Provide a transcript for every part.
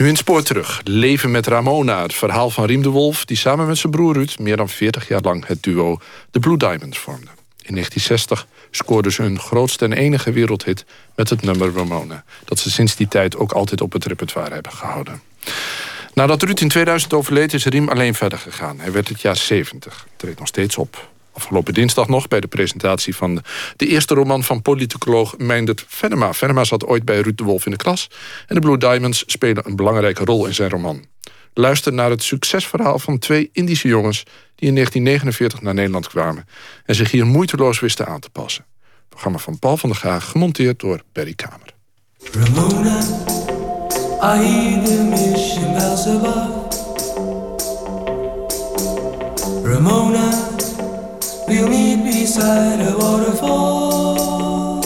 Nu in spoor terug. Leven met Ramona. Het verhaal van Riem de Wolf... die samen met zijn broer Ruud meer dan 40 jaar lang het duo The Blue Diamonds vormde. In 1960 scoorden ze hun grootste en enige wereldhit met het nummer Ramona. Dat ze sinds die tijd ook altijd op het repertoire hebben gehouden. Nadat Ruud in 2000 overleed is Riem alleen verder gegaan. Hij werd het jaar 70. Treedt nog steeds op. Afgelopen dinsdag nog bij de presentatie van de eerste roman van politicoloog Meindert Venema. Venema zat ooit bij Ruud de Wolf in de klas. En de Blue Diamonds spelen een belangrijke rol in zijn roman. Luister naar het succesverhaal van twee Indische jongens... die in 1949 naar Nederland kwamen... en zich hier moeiteloos wisten aan te passen. programma van Paul van der Gaag, gemonteerd door Perry Kamer. Ramona. Ramona, we'll meet beside a waterfall.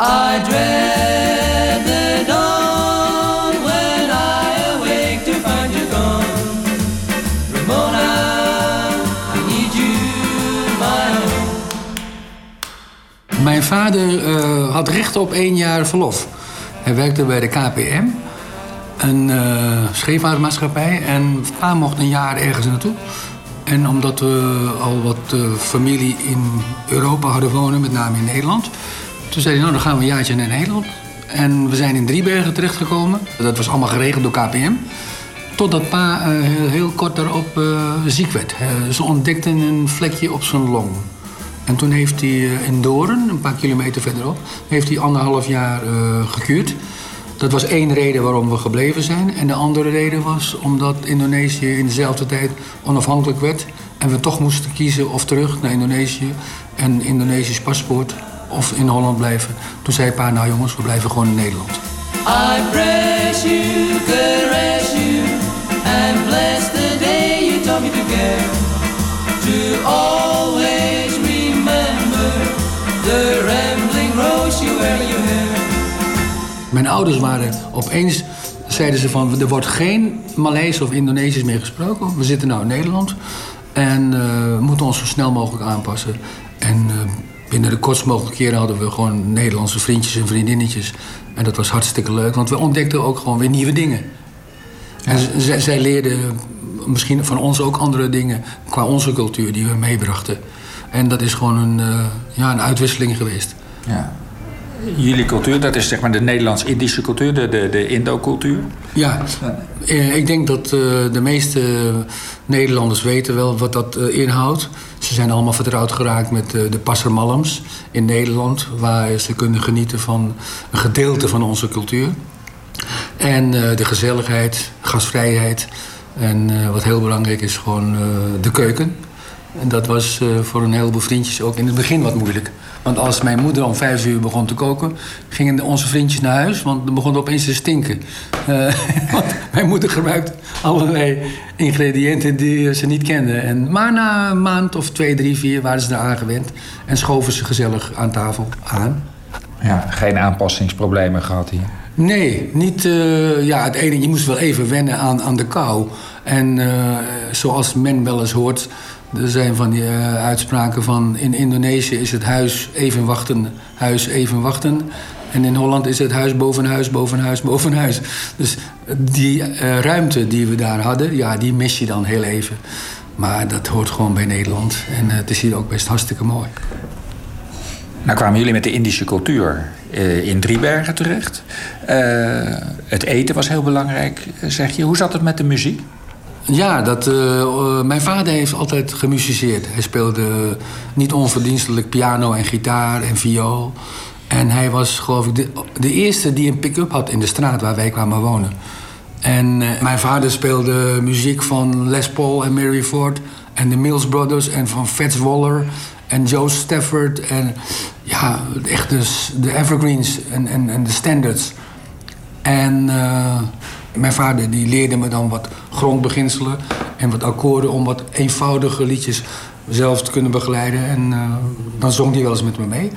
I dread the dawn when I awake to find you gone. Ramona, I need you, my own. Mijn vader uh, had recht op één jaar verlof. Hij werkte bij de KPM, een uh, scheepvaartmaatschappij. En pa mocht een jaar ergens naartoe. En omdat we al wat uh, familie in Europa hadden wonen, met name in Nederland. Toen zei hij, nou dan gaan we een jaartje naar Nederland. En we zijn in Driebergen terechtgekomen. Dat was allemaal geregeld door KPM. Totdat pa uh, heel, kort daarop ziek werd. ze ontdekten een vlekje op zijn long. En toen heeft hij in Doorn, een paar kilometer verderop, heeft hij anderhalf jaar gekuurd. Dat was één reden waarom we gebleven zijn. En de andere reden was omdat Indonesië in dezelfde tijd onafhankelijk werd. En we toch moesten kiezen of terug naar Indonesië en Indonesisch paspoort of in Holland blijven. Toen zei pa, nou jongens, we blijven gewoon in Nederland. I press you, caress you, and bless the day you taught me to care. Mijn ouders waren opeens, zeiden ze van... er wordt geen Maleis of Indonesisch meer gesproken. We zitten nou in Nederland. En we moeten ons zo snel mogelijk aanpassen. En uh, binnen de kortst mogelijke keren hadden we gewoon Nederlandse vriendjes en vriendinnetjes. En dat was hartstikke leuk, want we ontdekten ook gewoon weer nieuwe dingen. En zij leerden misschien van ons ook andere dingen qua onze cultuur die we meebrachten. En dat is gewoon een, uh, ja, een uitwisseling geweest. Ja. Jullie cultuur, dat is zeg maar de Nederlands-Indische cultuur, de, de, de Indo-cultuur? Ja, uh, ik denk dat uh, de meeste Nederlanders weten wel wat dat inhoudt. Ze zijn allemaal vertrouwd geraakt met de Passermalms in Nederland... waar ze kunnen genieten van een gedeelte van onze cultuur. En de gezelligheid, gasvrijheid... en wat heel belangrijk is, gewoon de keuken... En dat was voor een heleboel vriendjes ook in het begin wat moeilijk. Want als mijn moeder om vijf uur begon te koken... gingen onze vriendjes naar huis, want dan begon het opeens te stinken. Uh, want mijn moeder gebruikt allerlei ingrediënten die ze niet kenden. En, maar na een maand of twee, drie, vier waren ze eraan gewend... en schoven ze gezellig aan tafel aan. Ja, geen aanpassingsproblemen gehad hier? Nee, niet... Uh, ja, het ene, je moest wel even wennen aan, aan de kou. En zoals men wel eens hoort er zijn van die uh, uitspraken van... in Indonesië is het huis even wachten, huis even wachten. En in Holland is het huis boven huis, boven huis, boven huis. Dus die uh, ruimte die we daar hadden, ja, die mis je dan heel even. Maar dat hoort gewoon bij Nederland. En uh, het is hier ook best hartstikke mooi. Nou kwamen jullie met de Indische cultuur in Driebergen terecht. het eten was heel belangrijk, zeg je. Hoe zat het met de muziek? Ja, dat, uh, mijn vader heeft altijd gemusiceerd. Hij speelde niet onverdienstelijk piano en gitaar en viool. En hij was geloof ik de, eerste die een pick-up had in de straat waar wij kwamen wonen. En uh, mijn vader speelde muziek van Les Paul en Mary Ford... en de Mills Brothers en van Fats Waller en Joe Stafford... en ja, echt dus de evergreens en, en, en de standards. En... Uh, mijn vader die leerde me dan wat grondbeginselen en wat akkoorden om wat eenvoudige liedjes zelf te kunnen begeleiden. En uh, dan zong hij wel eens met me mee.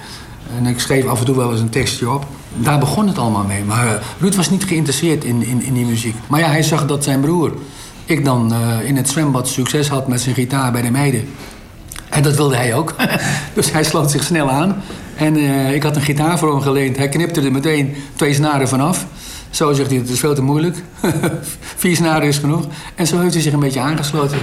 En ik schreef af en toe wel eens een tekstje op. Daar begon het allemaal mee. Maar uh, Ruud was niet geïnteresseerd in, in, in die muziek. Maar ja, hij zag dat zijn broer, ik dan uh, in het zwembad succes had met zijn gitaar bij de meiden. En dat wilde hij ook. dus hij sloot zich snel aan. En ik had een gitaar voor hem geleend. Hij knipte er meteen twee snaren vanaf. Zo zegt hij, het is veel te moeilijk. Vier snaren is genoeg. En zo heeft hij zich een beetje aangesloten.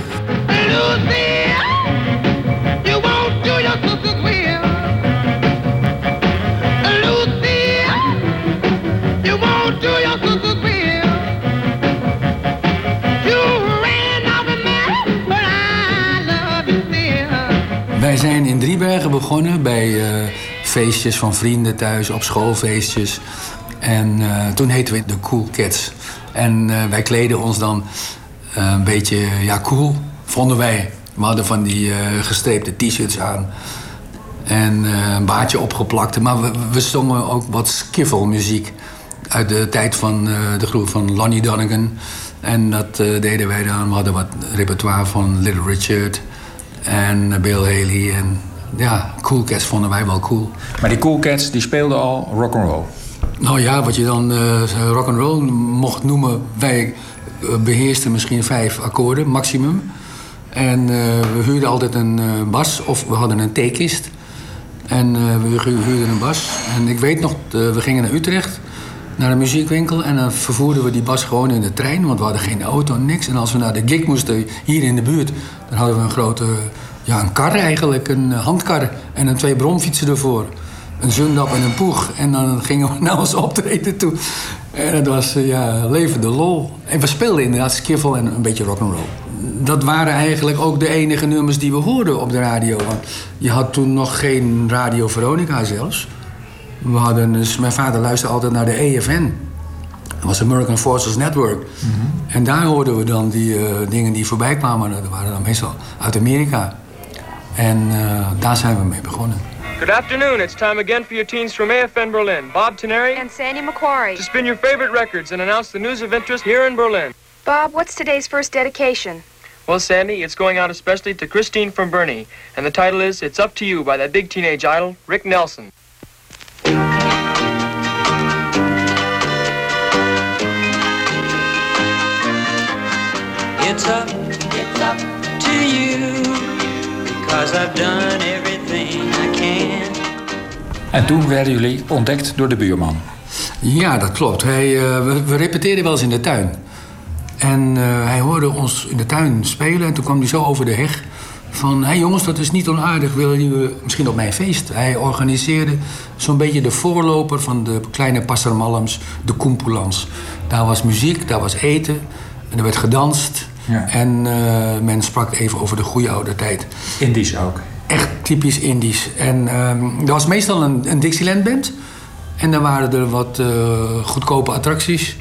Wij zijn in Driebergen begonnen bij uh, feestjes van vrienden thuis, op schoolfeestjes. En uh, toen heten we de Cool Cats. En uh, wij kleden ons dan een beetje ja, cool, vonden wij. We hadden van die gestreepte t-shirts aan. En een baardje opgeplakt. Maar we, we zongen ook wat skiffelmuziek. Uit de tijd van de groep van Lonnie Donegan. En dat deden wij dan. We hadden wat repertoire van Little Richard en Bill Haley. En ja, Cool Cats vonden wij wel cool. Maar die Cool Cats die speelden al rock and roll. Nou ja, wat je dan uh, rock and roll mocht noemen, wij uh, beheersten misschien vijf akkoorden maximum. En uh, we huurden altijd een bas of we hadden een theekist. En we huurden een bas. En ik weet nog, we gingen naar Utrecht naar een muziekwinkel en dan vervoerden we die bas gewoon in de trein, want we hadden geen auto, niks. En als we naar de gig moesten hier in de buurt, dan hadden we een grote, ja, een kar eigenlijk, een handkar en een twee bromfietsen ervoor. Een zundap en een poeg. En dan gingen we naar ons optreden toe. En het was, ja, levende lol. En we speelden inderdaad skiffle en een beetje rock'n'roll. Dat waren eigenlijk ook de enige nummers die we hoorden op de radio. Want je had toen nog geen Radio Veronica zelfs. We hadden dus, mijn vader luisterde altijd naar de EFN. Dat was American Forces Network. Mm -hmm. En daar hoorden we dan die uh, dingen die voorbij kwamen. Dat waren dan meestal uit Amerika. En uh, daar zijn we mee begonnen. Good afternoon. It's time again for your teens from AFN Berlin. Bob Teneri and Sandy McQuarrie to spin your favorite records and announce the news of interest here in Berlin. Bob, what's today's first dedication? Well, Sandy, it's going out especially to Christine from Bernie, and the title is "It's Up to You" by that big teenage idol, Rick Nelson. It's up, it's up to you, because I've done everything I can. En toen werden jullie ontdekt door de buurman. Ja, dat klopt. Hij, uh, we, we repeteerden wel eens in de tuin. En uh, hij hoorde ons in de tuin spelen en toen kwam hij zo over de heg van... hé hey jongens, dat is niet onaardig, willen jullie misschien op mijn feest? Hij organiseerde zo'n beetje de voorloper van de kleine passermalms, de Koempulans. Daar was muziek, daar was eten en er werd gedanst... Ja. En uh, men sprak even over de goede oude tijd. Indisch ook? Echt typisch Indisch. En um, er was meestal een, Dixieland band. En dan waren er wat uh, goedkope attracties.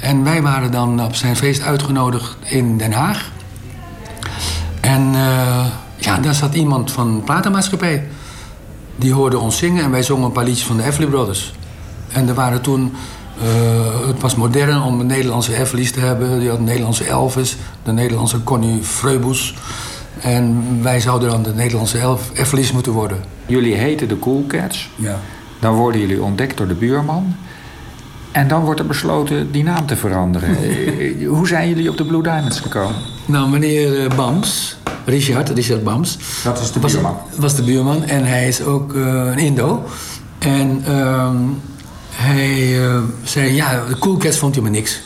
En wij waren dan op zijn feest uitgenodigd in Den Haag. En uh, ja, daar zat iemand van de platenmaatschappij. Die hoorde ons zingen en wij zongen een paar liedjes van de Everly Brothers. En er waren toen uh, het was modern om een Nederlandse Everly's te hebben. Je had Nederlandse Elvis, de Nederlandse Connie Freubus. En wij zouden dan de Nederlandse Everly's moeten worden. Jullie heten de Cool Cats. Ja. Dan worden jullie ontdekt door de buurman. En dan wordt er besloten die naam te veranderen. Hoe zijn jullie op de Blue Diamonds gekomen? Nou, meneer Bams, Richard, Richard Bams. Dat is de buurman. Was, was de buurman en hij is ook uh, een Indo. En... Uh, hij uh, zei, ja, de Cool Cats vond hij maar niks.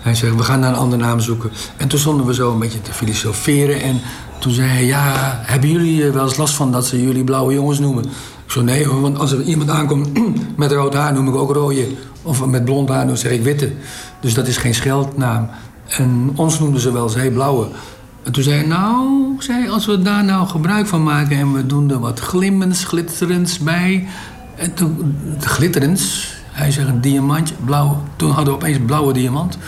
Hij zei, we gaan naar een andere naam zoeken. En toen stonden we zo een beetje te filosoferen. En toen zei hij, ja, hebben jullie wel eens last van dat ze jullie blauwe jongens noemen? Ik zei, nee want als er iemand aankomt met rood haar, noem ik ook rode. Of met blond haar, dan zeg ik witte. Dus dat is geen scheldnaam. En ons noemden ze wel eens, blauwe. En toen zei hij, nou, zei, als we daar nou gebruik van maken... en we doen er wat glimmens, glitterends bij... En toen, glitterends, hij zegt een diamantje, blauw. Toen hadden we opeens blauwe diamant.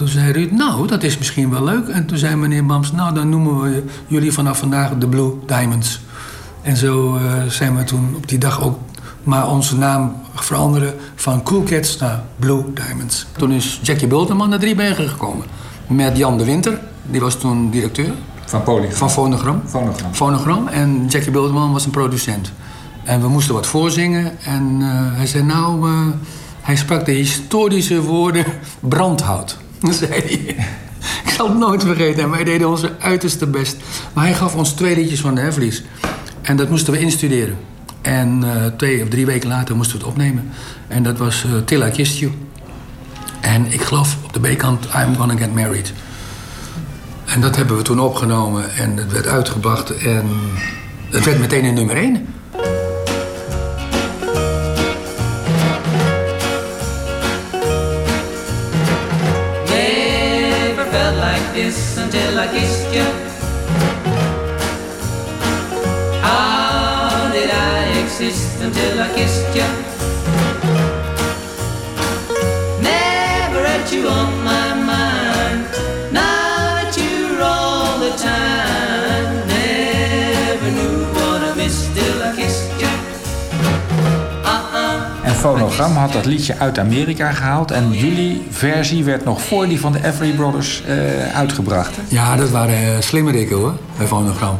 Toen zei Ruud, nou, dat is misschien wel leuk. En toen zei meneer Bams, nou, dan noemen we jullie vanaf vandaag de Blue Diamonds. En zo uh, zijn we toen op die dag ook maar onze naam veranderen van Cool Cats naar Blue Diamonds. Toen is Jackie Bulterman naar Driebergen gekomen. Met Jan de Winter, die was toen directeur. Van Polygram. Van Fonogram. Fonogram. Fonogram. En Jackie Bulterman was een producent. En we moesten wat voorzingen. En uh, hij zei, nou, uh, hij sprak de historische woorden brandhout. zei hij. Ik zal het nooit vergeten. En wij deden onze uiterste best. Maar hij gaf ons twee liedjes van de Everly's. En dat moesten we instuderen. En uh, twee of drie weken later moesten we het opnemen. En dat was uh, Till I Kissed You. En ik geloof op de B-kant I'm Gonna Get Married. En dat hebben we toen opgenomen en het werd uitgebracht en het werd meteen een nummer 1. Until I kissed you. How did I exist until I kissed you? Phonogram had dat liedje uit Amerika gehaald. En jullie versie werd nog voor die van de Everly Brothers eh, uitgebracht. Ja, dat waren uh, slimmerikken hoor, bij Phonogram.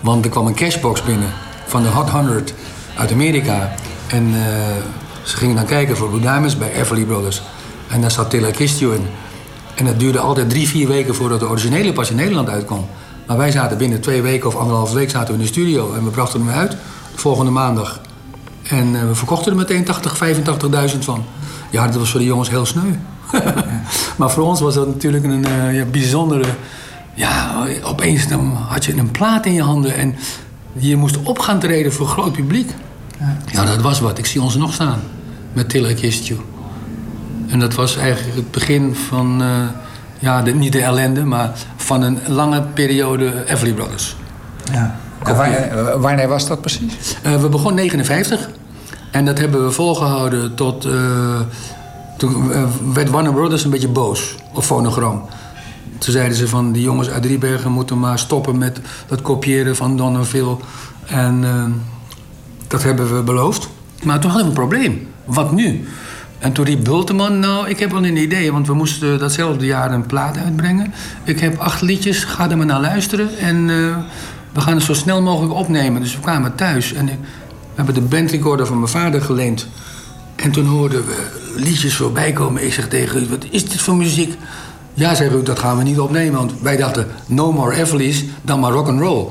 Want er kwam een cashbox binnen van de Hot 100 uit Amerika. En eh, ze gingen dan kijken voor Blue bij Everly Brothers. En daar zat Tilla Kistio in. En het duurde altijd drie, vier weken voordat de originele pas in Nederland uitkwam. Maar wij zaten binnen twee weken of anderhalve week zaten we in de studio. En we brachten hem uit de volgende maandag. En eh, we verkochten er meteen 80, 85.000 van. Ja, dat was voor de jongens heel sneu. maar voor ons was dat natuurlijk een eh, ja, bijzondere... Ja, opeens dan had je een plaat in je handen en je moest op gaan treden voor groot publiek. Ja, dat was wat. Ik zie ons nog staan met Tilla Kistju. En dat was eigenlijk het begin van, eh, ja, de, niet de ellende, maar van een lange periode Everly Brothers. Ja. En wanneer, wanneer was dat precies? Eh, we begonnen 59 en dat hebben we volgehouden tot. eh, toen eh, werd Warner Brothers een beetje boos op fonogram. Toen zeiden ze van die jongens uit Driebergen moeten maar stoppen met dat kopiëren van Donneville. En eh, dat hebben we beloofd. Maar toen hadden we een probleem. Wat nu? En toen riep Bulteman, nou, ik heb wel een idee, want we moesten datzelfde jaar een plaat uitbrengen. Ik heb acht liedjes, ga er maar naar luisteren en eh, we gaan het zo snel mogelijk opnemen. Dus we kwamen thuis en we hebben de bandrecorder van mijn vader geleend. En toen hoorden we liedjes voorbij komen. Ik zeg tegen u, wat is dit voor muziek? Ja, zei Ruud, dat gaan we niet opnemen, want wij dachten no more Everly's, dan maar rock and roll.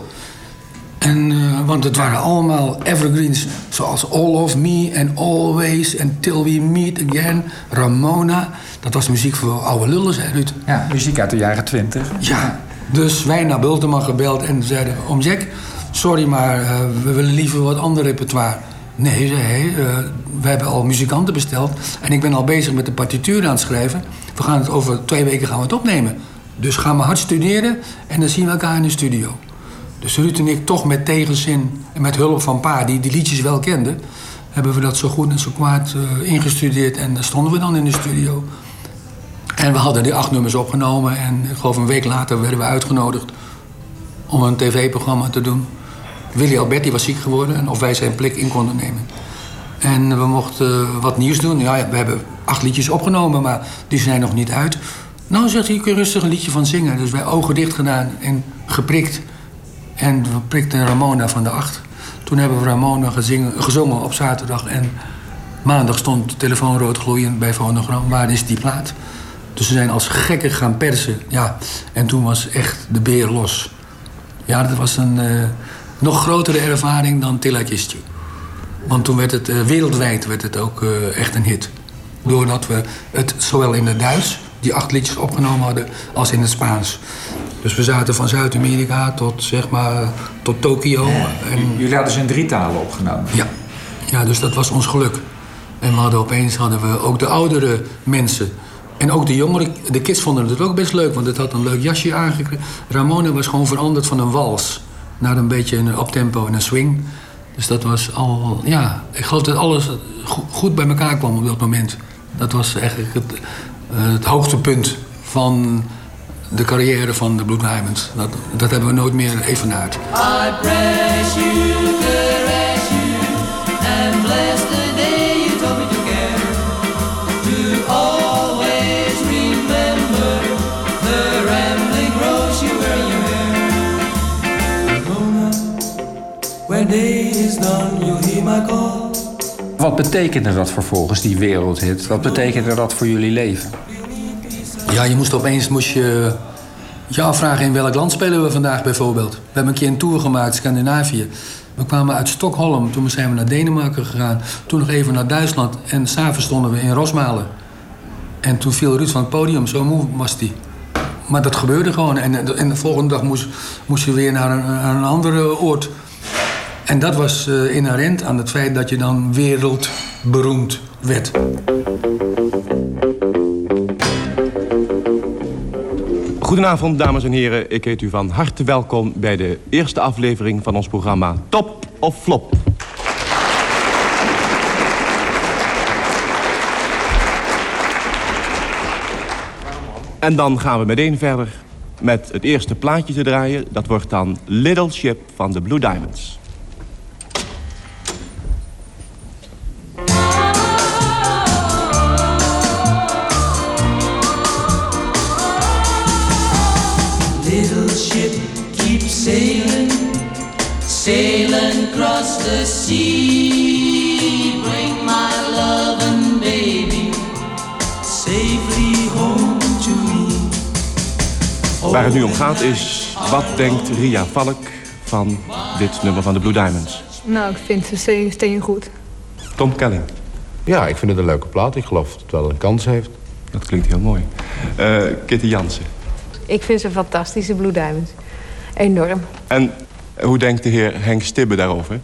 En, eh, want het waren allemaal evergreens, zoals All of Me en Always en Till We Meet Again, Ramona. Dat was muziek voor oude lullen, zei Ruud. Ja, muziek uit de jaren twintig. Ja, dus wij naar Bulteman gebeld en zeiden... Om Jack, sorry, maar eh, we willen liever wat ander repertoire. Nee, zei hij, eh, we hebben al muzikanten besteld... en ik ben al bezig met de partituur aan het schrijven. We gaan het over twee weken gaan we het opnemen. Dus ga maar hard studeren en dan zien we elkaar in de studio. Dus Ruud en ik toch met tegenzin en met hulp van pa... die die liedjes wel kende... hebben we dat zo goed en zo kwaad eh, ingestudeerd... en daar stonden we dan in de studio... En we hadden die acht nummers opgenomen en ik geloof een week later werden we uitgenodigd om een tv-programma te doen. Willy Alberti was ziek geworden en of wij zijn plek in konden nemen. En we mochten wat nieuws doen. Ja, we hebben acht liedjes opgenomen, maar die zijn nog niet uit. Nou, zegt hij, kun je rustig een liedje van zingen. Dus wij ogen dicht gedaan en geprikt. En we prikten Ramona van de acht. Toen hebben we Ramona gezongen op zaterdag. En maandag stond de telefoon rood gloeiend bij Fonogram. Waar is die plaat? Dus ze zijn als gekken gaan persen. Ja, en toen was echt de beer los. Ja, dat was een eh, nog grotere ervaring dan Tilla Kistju. Want toen werd het eh, wereldwijd werd het ook eh, echt een hit. Doordat we het zowel in het Duits, die acht liedjes opgenomen hadden, als in het Spaans. Dus we zaten van Zuid-Amerika tot, zeg maar, tot Tokio. En Jullie hadden ze in drie talen opgenomen. ja. ja, dus dat was ons geluk. En we hadden opeens hadden we ook de oudere mensen. En ook de jongeren, de kids vonden het ook best leuk, want het had een leuk jasje aangekregen. Ramona was gewoon veranderd van een wals naar een beetje een uptempo en een swing. Dus dat was al, ja, ik geloof dat alles go- goed bij elkaar kwam op dat moment. Dat was eigenlijk het, eh, het hoogtepunt van de carrière van de Blue Diamonds. Dat, dat hebben we nooit meer evenaard. I day is done, you'll hear my call. Wat betekende dat vervolgens, die wereldhit? Wat betekende dat voor jullie leven? Ja, je moest opeens moest je, je afvragen in welk land spelen we vandaag bijvoorbeeld. We hebben een keer een tour gemaakt, Scandinavië. We kwamen uit Stockholm, toen zijn we naar Denemarken gegaan. Toen nog even naar Duitsland en s'avonds stonden we in Rosmalen. En toen viel Ruud van het podium, zo moe was hij. Maar dat gebeurde gewoon. En, en de volgende dag moest, moest je weer naar een, naar een andere oord. En dat was eh, inherent aan het feit dat je dan wereldberoemd werd. Goedenavond, dames en heren. Ik heet u van harte welkom bij de eerste aflevering van ons programma Top of Flop. En dan gaan we meteen verder met het eerste plaatje te draaien. Dat wordt dan Little Ship van de Blue Diamonds. Sailing across the sea. Bring my love and baby safely home to me. Waar het nu om gaat is, wat denkt Ria Valk van dit nummer van de Blue Diamonds? Nou, ik vind ze steen, steen goed. Tom Kelling, Ja, ik vind het een leuke plaat. Ik geloof dat het wel een kans heeft. dat klinkt heel mooi. Eh, Kitty Jansen. Ik vind ze fantastische Blue Diamonds. Enorm. En hoe denkt de heer Henk Stibbe daarover?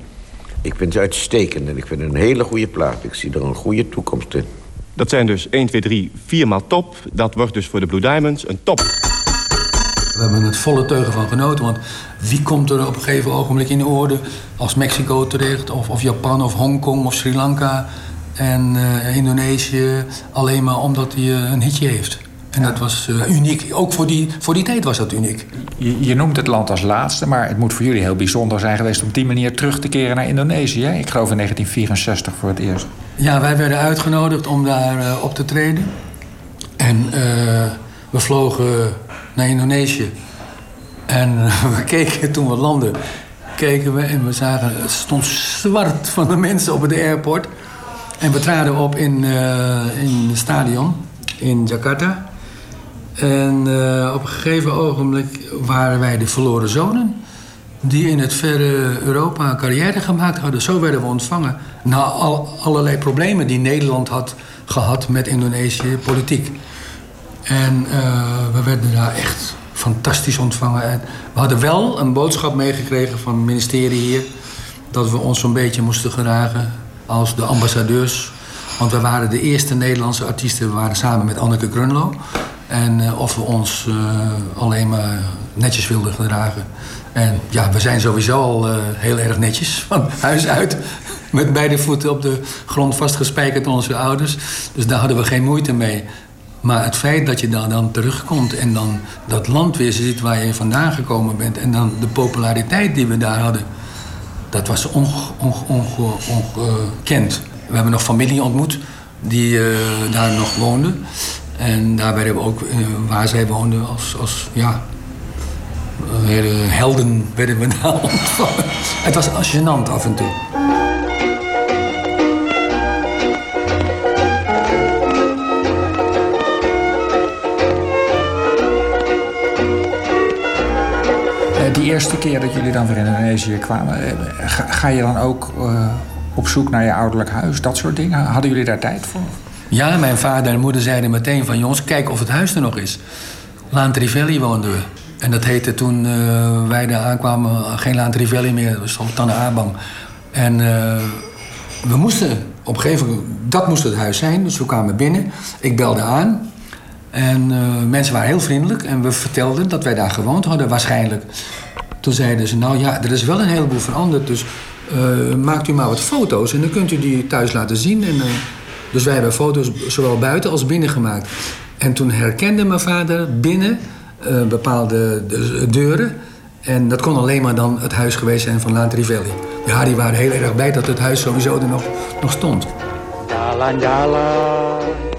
Ik vind het uitstekend en ik vind het een hele goede plaat. Ik zie er een goede toekomst in. Dat zijn dus 1, 2, 3, 4 maal top. Dat wordt dus voor de Blue Diamonds een top. We hebben het volle teugen van genoten. Want wie komt er op een gegeven ogenblik in orde als Mexico terecht, of, of Japan, of Hongkong, of Sri Lanka en eh, Indonesië, alleen maar omdat hij eh, een hitje heeft. En dat was eh, uniek. Ook voor die, voor die tijd was dat uniek. Je, je noemt het land als laatste, maar het moet voor jullie heel bijzonder zijn geweest om op die manier terug te keren naar Indonesië. hè? Ik geloof in 1964 voor het eerst. Ja, wij werden uitgenodigd om daar eh, op te treden. En eh, we vlogen naar Indonesië. En we keken toen we landden, keken we en we zagen, het stond zwart van de mensen op het airport. En we traden op in, in het stadion in Jakarta. En eh, op een gegeven ogenblik waren wij de verloren zonen. Die in het verre Europa een carrière gemaakt hadden. Zo werden we ontvangen. Na al, allerlei problemen die Nederland had gehad met Indonesië, politiek. En eh, we werden daar echt fantastisch ontvangen. En we hadden wel een boodschap meegekregen van het ministerie hier. Dat we ons zo'n beetje moesten gedragen als de ambassadeurs. Want we waren de eerste Nederlandse artiesten. We waren samen met Anneke Grunlo. En eh, of we ons eh, alleen maar netjes wilden gedragen. En ja, we zijn sowieso al eh, heel erg netjes van huis uit. Met beide voeten op de grond vastgespijkerd door onze ouders. Dus daar hadden we geen moeite mee. Maar het feit dat je dan, dan terugkomt en dan dat land weer ziet waar je vandaan gekomen bent. En dan de populariteit die we daar hadden. Dat was onge- onge- onge- ongekend. We hebben nog familie ontmoet die daar nog woonde. En daar werden we ook, eh, waar zij woonden, als, als ja, hele helden werden we daar ontvangen. Het was gênant af en toe. Eh, die eerste keer dat jullie dan weer in Indonesië kwamen, eh, ga, je dan ook op zoek naar je ouderlijk huis? Dat soort dingen? Hadden jullie daar tijd voor? Ja, mijn vader en moeder zeiden meteen van... jongens, kijk of het huis er nog is. Laan Trivelli woonden we. En dat heette toen eh, wij daar aankwamen geen Laan Trivelli meer. Dat was Sultana Abang. En eh, we moesten op een gegeven moment... Dat moest het huis zijn, dus we kwamen binnen. Ik belde aan. En eh, mensen waren heel vriendelijk. En we vertelden dat wij daar gewoond hadden waarschijnlijk. Toen zeiden ze, nou ja, er is wel een heleboel veranderd. Dus maakt u maar wat foto's en dan kunt u die thuis laten zien. En, dus wij hebben foto's zowel buiten als binnen gemaakt. En toen herkende mijn vader binnen eh, bepaalde de- deuren. En dat kon alleen maar dan het huis geweest zijn van Laan Trivelli. Ja, die waren heel erg blij dat het huis sowieso er nog, nog stond.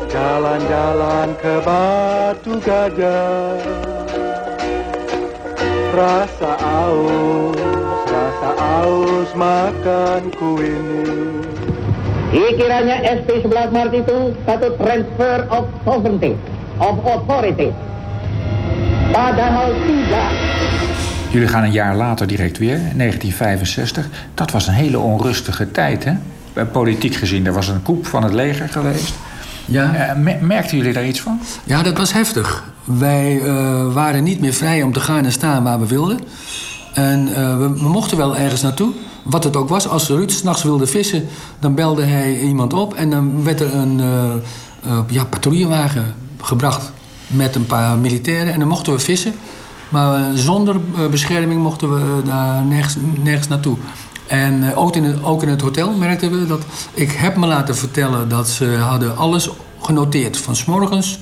Jalan-jalan ke Batu Gajah Rasa rasa aus makan ku ini Dikiranya SP11 Maret itu satu transfer of sovereignty, of authority. Padahal tidak. Jullie gaan een jaar later direct weer, in 1965. Dat was een hele onrustige tijd, hè? Eh, Politiek gezien, er was een coup van het leger geweest. Ja. Eh, me- merkten jullie daar iets van? Ja, dat was heftig. Wij eh, waren niet meer vrij om te gaan en staan waar we wilden. En eh, we, mochten wel ergens naartoe. Wat het ook was, als Ruud s'nachts wilde vissen, dan belde hij iemand op en dan werd er een eh, ja, patrouillewagen gebracht met een paar militairen en dan mochten we vissen. Maar zonder bescherming mochten we daar nergens, naartoe. En ook, in het, ook in het hotel merkten we dat. Ik heb me laten vertellen dat ze hadden alles genoteerd. Van s morgens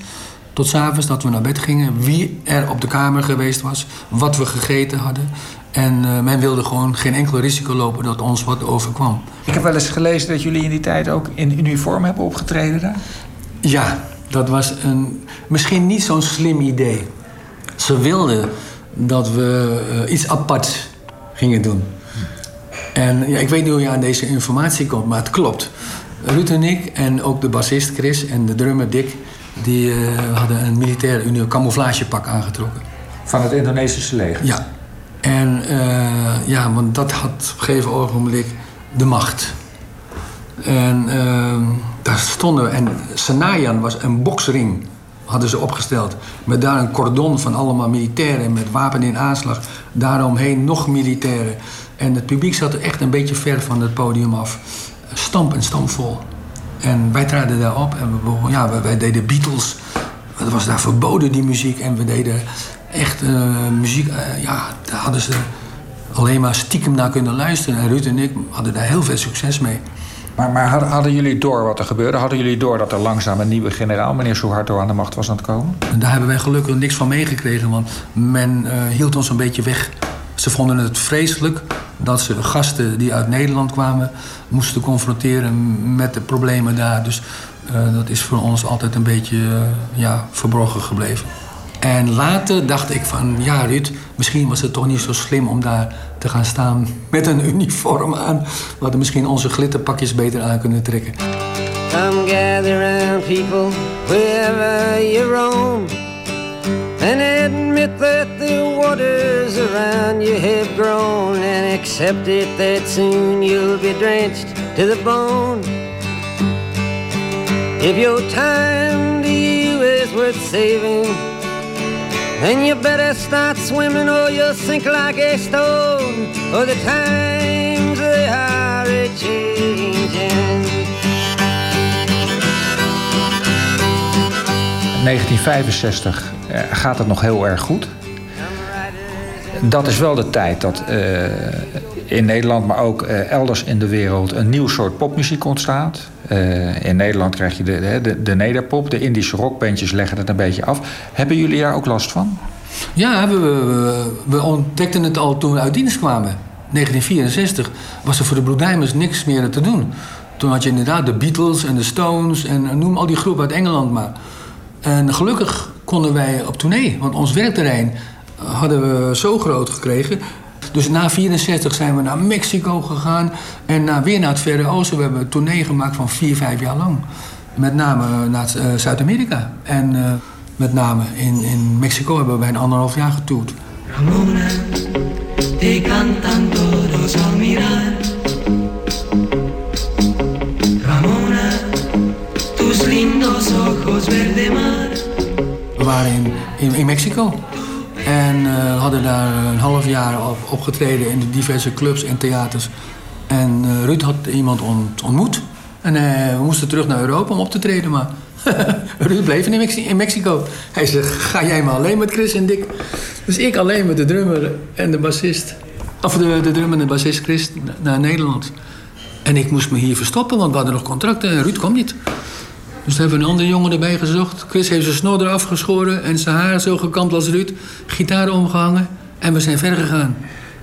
tot s avonds dat we naar bed gingen. Wie er op de kamer geweest was. Wat we gegeten hadden. En eh, men wilde gewoon geen enkel risico lopen dat ons wat overkwam. Ik heb wel eens gelezen dat jullie in die tijd ook in uniform hebben opgetreden daar. Ja, dat was een, misschien niet zo'n slim idee. Ze wilden dat we eh, iets aparts gingen doen. En ja, ik weet niet hoe je aan deze informatie komt, maar het klopt. Ruud en ik en ook de bassist Chris en de drummer Dick... die eh, hadden een militair camouflagepak aangetrokken. Van het Indonesische leger. Ja. En eh, ja, want dat had op een gegeven ogenblik de macht. En ehm, daar stonden we. En Senayan was een boksring, hadden ze opgesteld. Met daar een cordon van allemaal militairen met wapen in aanslag. Daaromheen nog militairen. En het publiek zat er echt een beetje ver van het podium af. Stamp en stampvol. En wij traden daar op en we, ja, wij, wij deden Beatles. Het was daar verboden, die muziek. En we deden echt eh, muziek. eh, ja, daar hadden ze alleen maar stiekem naar kunnen luisteren. En Ruud en ik hadden daar heel veel succes mee. Maar, maar hadden, jullie door wat er gebeurde? Hadden jullie door dat er langzaam een nieuwe generaal, meneer Suharto, aan de macht was aan het komen? En daar hebben wij gelukkig niks van meegekregen, want men eh, hield ons een beetje weg. Ze vonden het vreselijk dat ze gasten die uit Nederland kwamen moesten confronteren met de problemen daar. Dus dat is voor ons altijd een beetje ja, verborgen gebleven. En later dacht ik van, ja Ruud, misschien was het toch niet zo slim om daar te gaan staan met een uniform aan. We hadden misschien onze glitterpakjes beter aan kunnen trekken. Come gather round, people, wherever you roam, and admit that the waters around you have grown, and accept it that soon you'll be drenched to the bone. If your time to is worth saving, then you better start swimming or you'll sink like a stone, or the times they are a changing. 1965 eh, gaat het nog heel erg goed. Dat is wel de tijd dat eh, in Nederland, maar ook eh, elders in de wereld, een nieuw soort popmuziek ontstaat. Eh, in Nederland krijg je de, de, de, de nederpop, de Indische rockbandjes leggen het een beetje af. Hebben jullie daar ook last van? Ja, we, we, we ontdekten het al toen we uit dienst kwamen. 1964 was er voor de Blue Diamonds niks meer te doen. Toen had je inderdaad de Beatles en de Stones en noem al die groepen uit Engeland maar. En gelukkig konden wij op tournee, want ons werkterrein hadden we zo groot gekregen. Dus na 64 zijn we naar Mexico gegaan en naar, weer naar het Verre Oosten. We hebben een tournee gemaakt van vier, vijf jaar lang. Met name naar eh, Zuid-Amerika. En eh, met name in, in Mexico hebben wij een anderhalf jaar getoerd. Ramona, te cantan todos al mirar. Ramona, tus lindos ojos verde mar. We waren in, in, in Mexico. En eh, hadden daar een half jaar op, opgetreden in de diverse clubs en theaters. En eh, Ruud had iemand ont- ontmoet. En eh, we moesten terug naar Europa om op te treden, maar Ruud bleef in, Mexi- in Mexico. Hij zegt, ga jij maar alleen met Chris en Dick. Dus ik alleen met de drummer en de bassist. Of de, de drummer en de bassist Chris naar Nederland. En ik moest me hier verstoppen, want we hadden nog contracten en Ruud kwam niet. Dus toen hebben een andere jongen erbij gezocht. Chris heeft zijn snor eraf geschoren en zijn haar zo gekamd als Ruud. Gitaar omgehangen en we zijn verder gegaan.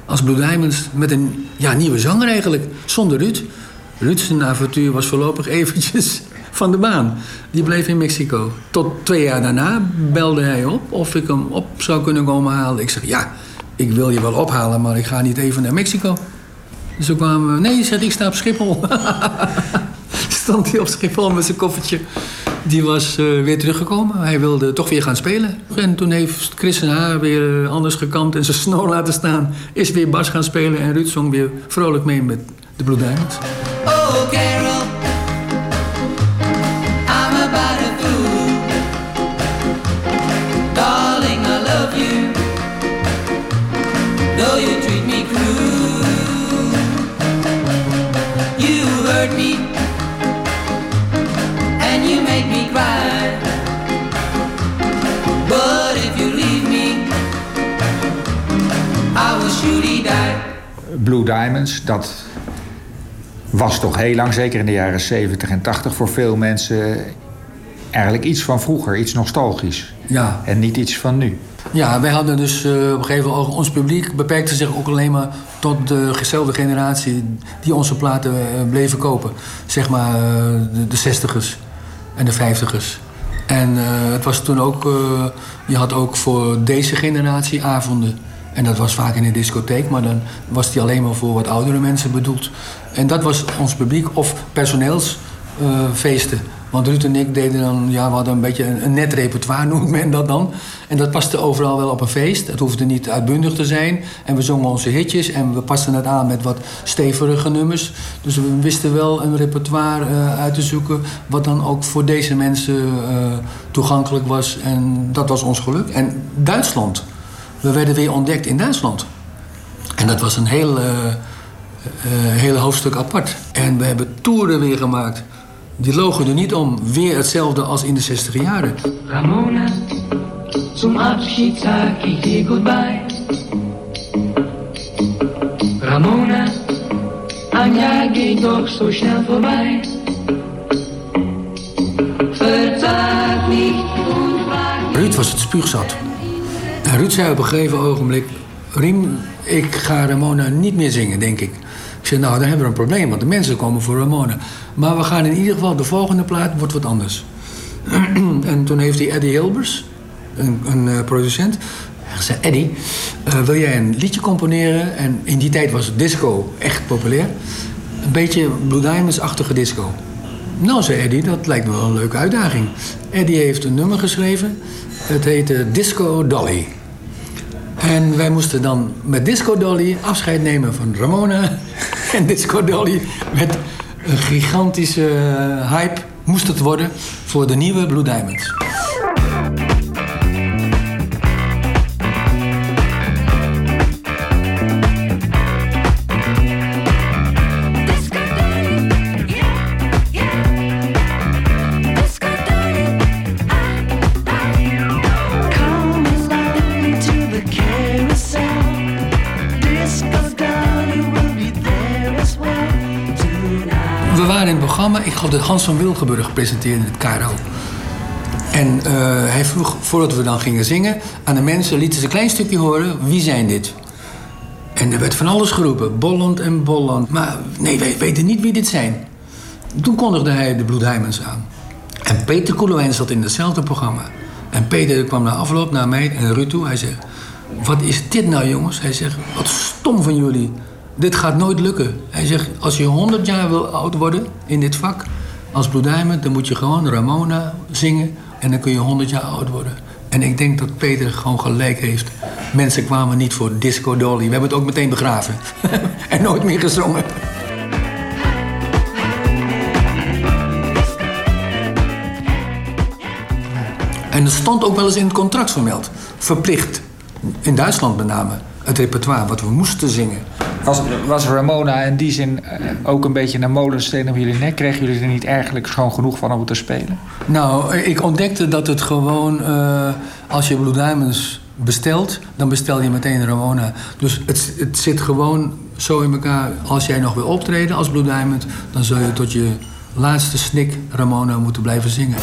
Als Blue Diamonds met een ja, nieuwe zanger eigenlijk, zonder Ruud. Ruud zijn avontuur was voorlopig eventjes van de baan. Die bleef in Mexico. Tot twee jaar daarna belde hij op of ik hem op zou kunnen komen halen. Ik zeg ja, ik wil je wel ophalen, maar ik ga niet even naar Mexico. Dus toen kwamen we... Nee, zegt ik sta op Schiphol. stond hij op Schiphol met zijn koffertje. Die was eh, weer teruggekomen. Hij wilde toch weer gaan spelen. En toen heeft Chris en haar weer eh, anders gekampt en zijn snor laten staan. Is weer bas gaan spelen en Ruud zong weer vrolijk mee met de Blue Diamonds. Oh, Carol. I'm about. Darling, I love you. You treat me. You hurt me. Blue Diamonds, dat was toch heel lang, zeker in de jaren 70 en 80, voor veel mensen eigenlijk iets van vroeger, iets nostalgisch. Ja. En niet iets van nu. Ja, wij hadden dus eh, op een gegeven moment... Ons publiek beperkte zich ook alleen maar tot dezelfde generatie... die onze platen eh, bleven kopen. Zeg maar eh, de, de 60ers en de 50ers. En eh, het was toen ook... eh, je had ook voor deze generatie avonden. En dat was vaak in een discotheek, maar dan was die alleen maar voor wat oudere mensen bedoeld. En dat was ons publiek, of personeelsfeesten. Want Ruud en ik deden dan, ja, we hadden een beetje een, net repertoire, noemt men dat dan. En dat paste overal wel op een feest. Het hoefde niet uitbundig te zijn. En we zongen onze hitjes en we pasten het aan met wat stevige nummers. Dus we wisten wel een repertoire eh, uit te zoeken, wat dan ook voor deze mensen eh, toegankelijk was. En dat was ons geluk. En Duitsland. We werden weer ontdekt in Duitsland. En dat was een heel, eh, eh, hele hoofdstuk apart. En we hebben toeren weer gemaakt. Die logen er niet om. Weer hetzelfde als in de 60 jaren. Ramona, zum Abschied sag dir goodbye. Ramona, ein Jahr geht doch so schnell vorbei. Verzag nicht und Ruud was het spuugzat. Ruud zei op een gegeven ogenblik... Riem, ik ga Ramona niet meer zingen, denk ik. Ik zei, nou, dan hebben we een probleem, want de mensen komen voor Ramona. Maar we gaan in ieder geval, de volgende plaat wordt wat anders. en toen heeft hij Eddie Hilbers, een, een eh, producent... Hij zei, Eddie, eh, wil jij een liedje componeren? En in die tijd was disco echt populair. Een beetje Blue Diamonds-achtige disco. Nou, zei Eddie, dat lijkt me wel een leuke uitdaging. Eddie heeft een nummer geschreven. Het heette Disco Dolly. En wij moesten dan met Disco Dolly afscheid nemen van Ramona. En Disco Dolly met een gigantische hype moest het worden voor de nieuwe Blue Diamonds. Ik geloof dat Hans van Wilgenburg presenteerde in het KRO. En eh, hij vroeg, voordat we dan gingen zingen, aan de mensen lieten ze een klein stukje horen, wie zijn dit? En er werd van alles geroepen, Bolland en Bolland. Maar nee, wij weten niet wie dit zijn. Toen kondigde hij de Blue Diamonds aan. En Peter Koelewijn zat in hetzelfde programma. En Peter kwam na afloop naar mij en Ruud toe. Hij zegt, wat is dit nou jongens? Hij zegt, wat stom van jullie. Dit gaat nooit lukken. Hij zegt, als je 100 jaar wil oud worden in dit vak... als Blue Diamond, dan moet je gewoon Ramona zingen... en dan kun je 100 jaar oud worden. En ik denk dat Peter gewoon gelijk heeft. Mensen kwamen niet voor Disco Dolly. We hebben het ook meteen begraven. en nooit meer gezongen. En het stond ook wel eens in het contract vermeld. Verplicht. In Duitsland met name. Het repertoire wat we moesten zingen. Was, was Ramona in die zin eh, ook een beetje een molensteen op jullie nek? Kregen jullie er niet eigenlijk schoon genoeg van om te spelen? Nou, ik ontdekte dat het gewoon... eh, als je Blue Diamonds bestelt, dan bestel je meteen Ramona. Dus het, het zit gewoon zo in elkaar. Als jij nog wil optreden als Blue Diamond... dan zul je tot je laatste snik Ramona moeten blijven zingen.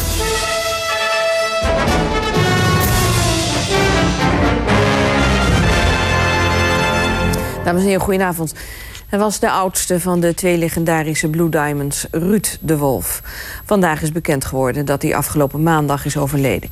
Dames en heren, goedenavond. Hij was de oudste van de twee legendarische Blue Diamonds, Ruud de Wolf. Vandaag is bekend geworden dat hij afgelopen maandag is overleden.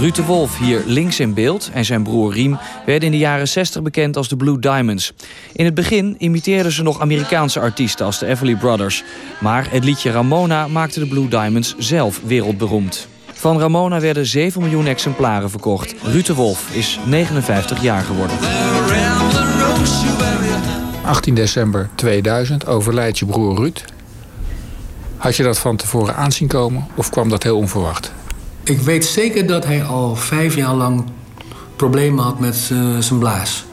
Ruud de Wolf, hier links in beeld, en zijn broer Riem... werden in de jaren 60 bekend als de Blue Diamonds. In het begin imiteerden ze nog Amerikaanse artiesten als de Everly Brothers. Maar het liedje Ramona maakte de Blue Diamonds zelf wereldberoemd. Van Ramona werden 7 miljoen exemplaren verkocht. Ruud de Wolf is 59 jaar geworden. 18 december 2000 overlijdt je broer Ruud. Had je dat van tevoren aanzien komen of kwam dat heel onverwacht? Ik weet zeker dat hij al vijf jaar lang problemen had met eh, zijn blaas.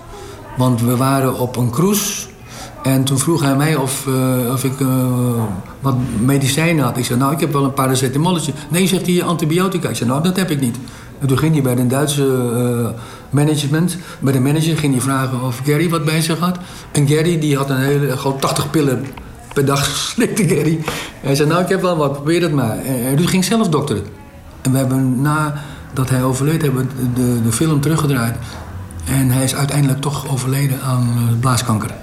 Want we waren op een cruise en toen vroeg hij mij of, eh, of ik eh, wat medicijnen had. Ik zei, nou, ik heb wel een paracetamolletje. Nee, zegt hij, antibiotica. Ik zei, nou, dat heb ik niet. En toen ging hij bij de Duitse eh, management, bij de manager, ging hij vragen of Gary wat bij zich had. En Gary die had een hele, gewoon 80 pillen per dag slikte Gary. Hij zei, nou ik heb wel wat, probeer het maar. En, en Ruud ging zelf dokteren. En we hebben nadat hij overleed, hebben de, de film teruggedraaid. En hij is uiteindelijk toch overleden aan blaaskanker.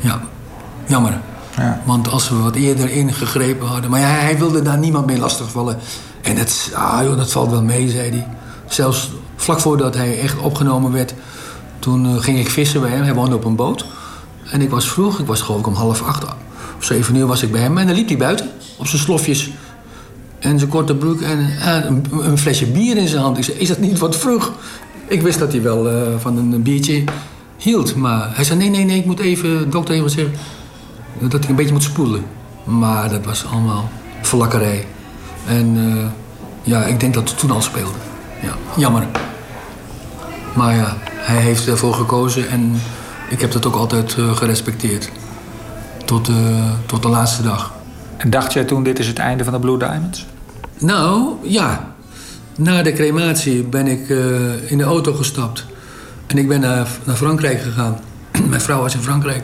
Ja, jammer. Want als we wat eerder ingegrepen hadden. Maar ja, hij wilde daar niemand mee lastigvallen. En het, ah joh, dat valt wel mee, zei hij. Zelfs vlak voordat hij echt opgenomen werd, toen eh, ging ik vissen bij hem. Hij woonde op een boot. En ik was vroeg, ik was geloof ik om half acht of zeven uur was ik bij hem. En dan liep hij buiten op zijn slofjes. En zijn korte broek en eh, een, een flesje bier in zijn hand. Ik zei, is dat niet wat vroeg? Ik wist dat hij wel eh, van een biertje hield. Maar hij zei, nee, nee, nee, ik moet even, de dokter even zeggen dat ik een beetje moet spoelen. Maar dat was allemaal vlakkerij. En eh, ja, ik denk dat het toen al speelde. Ja, jammer. Maar ja, hij heeft ervoor gekozen en ik heb dat ook altijd eh, gerespecteerd. Tot, eh, tot de laatste dag. En dacht jij toen, dit is het einde van de Blue Diamonds? Nou, ja. Na de crematie ben ik in de auto gestapt. En ik ben naar, naar Frankrijk gegaan. mijn vrouw was in Frankrijk.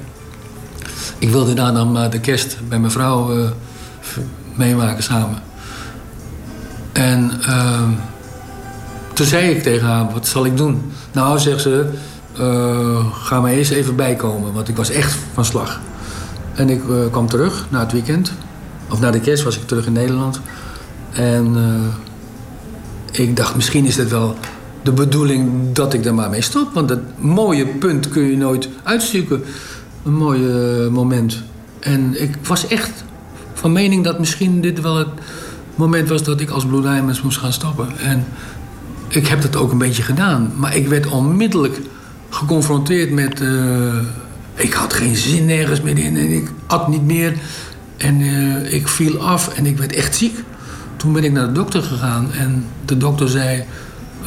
Ik wilde daar dan de kerst bij mijn vrouw eh, meemaken samen. En ehm, toen zei ik tegen haar, wat zal ik doen? Nou, zegt ze, eh, ga maar eerst even bijkomen. Want ik was echt van slag. En ik eh, kwam terug na het weekend. Of na de kerst was ik terug in Nederland. En ik dacht, misschien is het wel de bedoeling dat ik er maar mee stop. Want dat mooie punt kun je nooit uitzoeken. Een mooi eh, moment. En ik was echt van mening dat misschien dit wel het moment was dat ik als Blue moest gaan stoppen. En ik heb dat ook een beetje gedaan. Maar ik werd onmiddellijk geconfronteerd met... eh, ik had geen zin nergens meer in en ik at niet meer. En eh, ik viel af en ik werd echt ziek. Toen ben ik naar de dokter gegaan en de dokter zei...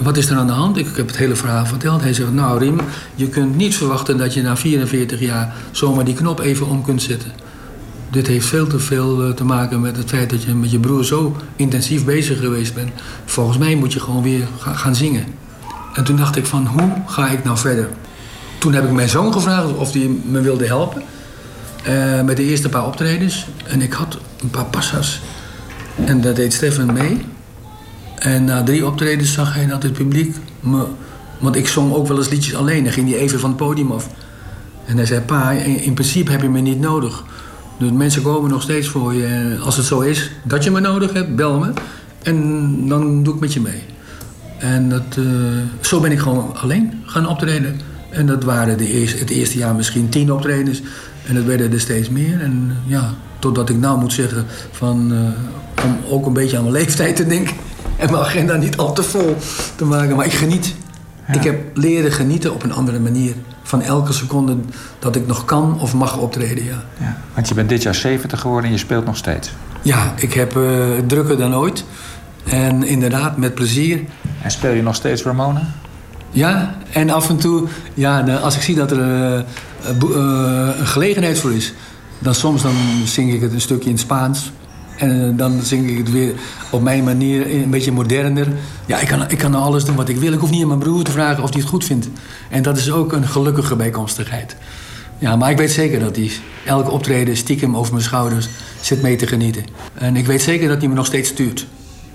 Wat is er aan de hand? Ik heb het hele verhaal verteld. Hij zegt, nou Riem, je kunt niet verwachten dat je na 44 jaar... zomaar die knop even om kunt zetten. Dit heeft veel te veel eh, te maken met het feit dat je met je broer zo intensief bezig geweest bent. Volgens mij moet je gewoon weer ga- gaan zingen. En toen dacht ik van, hoe ga ik nou verder? Toen heb ik mijn zoon gevraagd of hij me wilde helpen. eh, met de eerste paar optredens. En ik had een paar passa's. En daar deed Stefan mee. En na drie optredens zag hij dat het publiek me... Want ik zong ook wel eens liedjes alleen. Dan ging hij even van het podium af. En hij zei, pa, in, in principe heb je me niet nodig. Dus mensen komen nog steeds voor je. En als het zo is dat je me nodig hebt, bel me. En dan doe ik met je mee. En dat, eh, zo ben ik gewoon alleen gaan optreden. En dat waren de eerste, het eerste jaar misschien tien optredens. En dat werden er steeds meer. En ja, totdat ik nou moet zeggen van... eh, om ook een beetje aan mijn leeftijd te denken. En mijn agenda niet al te vol te maken. Maar ik geniet. Ik heb leren genieten op een andere manier. Van elke seconde dat ik nog kan of mag optreden, ja. Ja. Want je bent dit jaar 70 geworden en je speelt nog steeds. Ja, ik heb eh, drukker dan ooit. En inderdaad, met plezier. En speel je nog steeds Ramona? Ja, en af en toe, ja, als ik zie dat er eh, eh, een gelegenheid voor is, dan soms dan zing ik het een stukje in het Spaans. En eh, dan zing ik het weer op mijn manier, een beetje moderner. Ja, ik kan, ik kan nou alles doen wat ik wil. Ik hoef niet aan mijn broer te vragen of hij het goed vindt. En dat is ook een gelukkige bijkomstigheid. Ja, maar ik weet zeker dat hij elke optreden stiekem over mijn schouders zit mee te genieten. En ik weet zeker dat hij me nog steeds stuurt.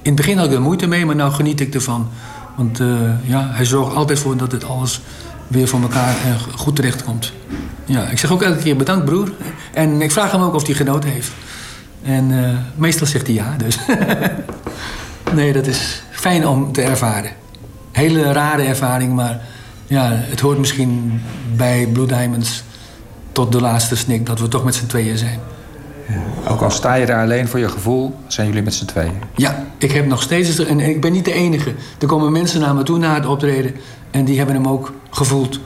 In het begin had ik er moeite mee, maar nu geniet ik ervan. Want eh, ja, hij zorgt altijd voor dat het alles weer voor elkaar eh, goed terecht komt. Ja, ik zeg ook elke keer bedankt broer. En ik vraag hem ook of hij genoten heeft. En eh, meestal zegt hij ja, dus. nee, dat is fijn om te ervaren. Hele rare ervaring, maar ja, het hoort misschien bij Blue Diamonds tot de laatste snik dat we toch met z'n tweeën zijn. Ook al sta je daar alleen voor je gevoel, zijn jullie met z'n tweeën. Ja, ik heb nog steeds... En ik ben niet de enige. Er komen mensen naar me toe na het optreden... en die hebben hem ook gevoeld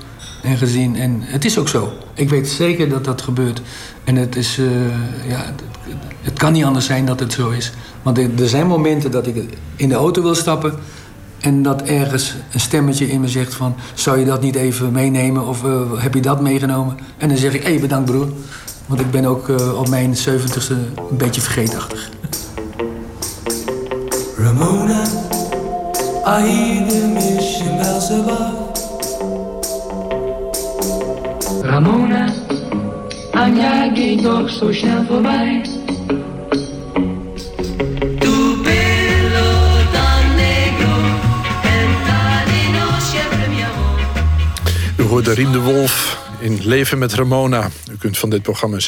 en gezien. En het is ook zo. Ik weet zeker dat dat gebeurt. En het is... eh, ja, het, kan niet anders zijn dat het zo is. Want er, zijn momenten dat ik in de auto wil stappen... en dat ergens een stemmetje in me zegt van... zou je dat niet even meenemen of eh, heb je dat meegenomen? En dan zeg ik, hé, hey, bedankt broer. Want ik ben ook eh, op mijn 70ste een beetje vergeetachtig. Ramona, I. Ramona, aan jaar ging toch zo snel voorbij. U hoorde Riem de Wolf in Leven met Ramona. U kunt van dit programma